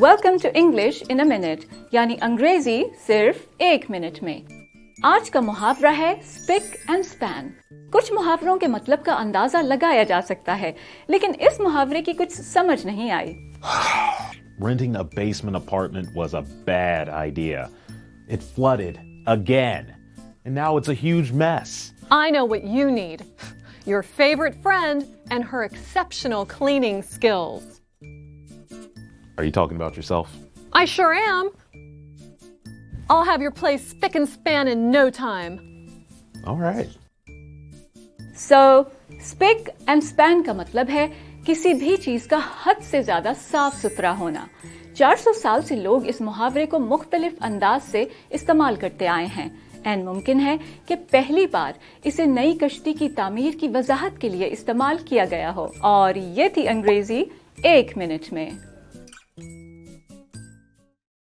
Welcome to English in minute یعنی انگریزی صرف ایک منٹ میں آج کا محاورہ ہے اسپک اینڈ اسپین کچھ محاوروں کے مطلب کا اندازہ لگایا جا سکتا ہے لیکن اس محاورے کی کچھ سمجھ نہیں آئی Renting a basement apartment was a bad idea. It flooded again. And now it's a huge mess. I know what you need your favorite friend and her exceptional cleaning skills. Are you talking about yourself? I sure am. I'll have your place spick and span in no time. All right. So spick and span کا مطلب ہے کسی بھی چیز کا حد سے زیادہ صاف ستھرا ہونا چار سو سال سے لوگ اس محاورے کو مختلف انداز سے استعمال کرتے آئے ہیں این ممکن ہے کہ پہلی بار اسے نئی کشتی کی تعمیر کی وضاحت کے لیے استعمال کیا گیا ہو۔ اور یہ تھی انگریزی ایک منٹ میں۔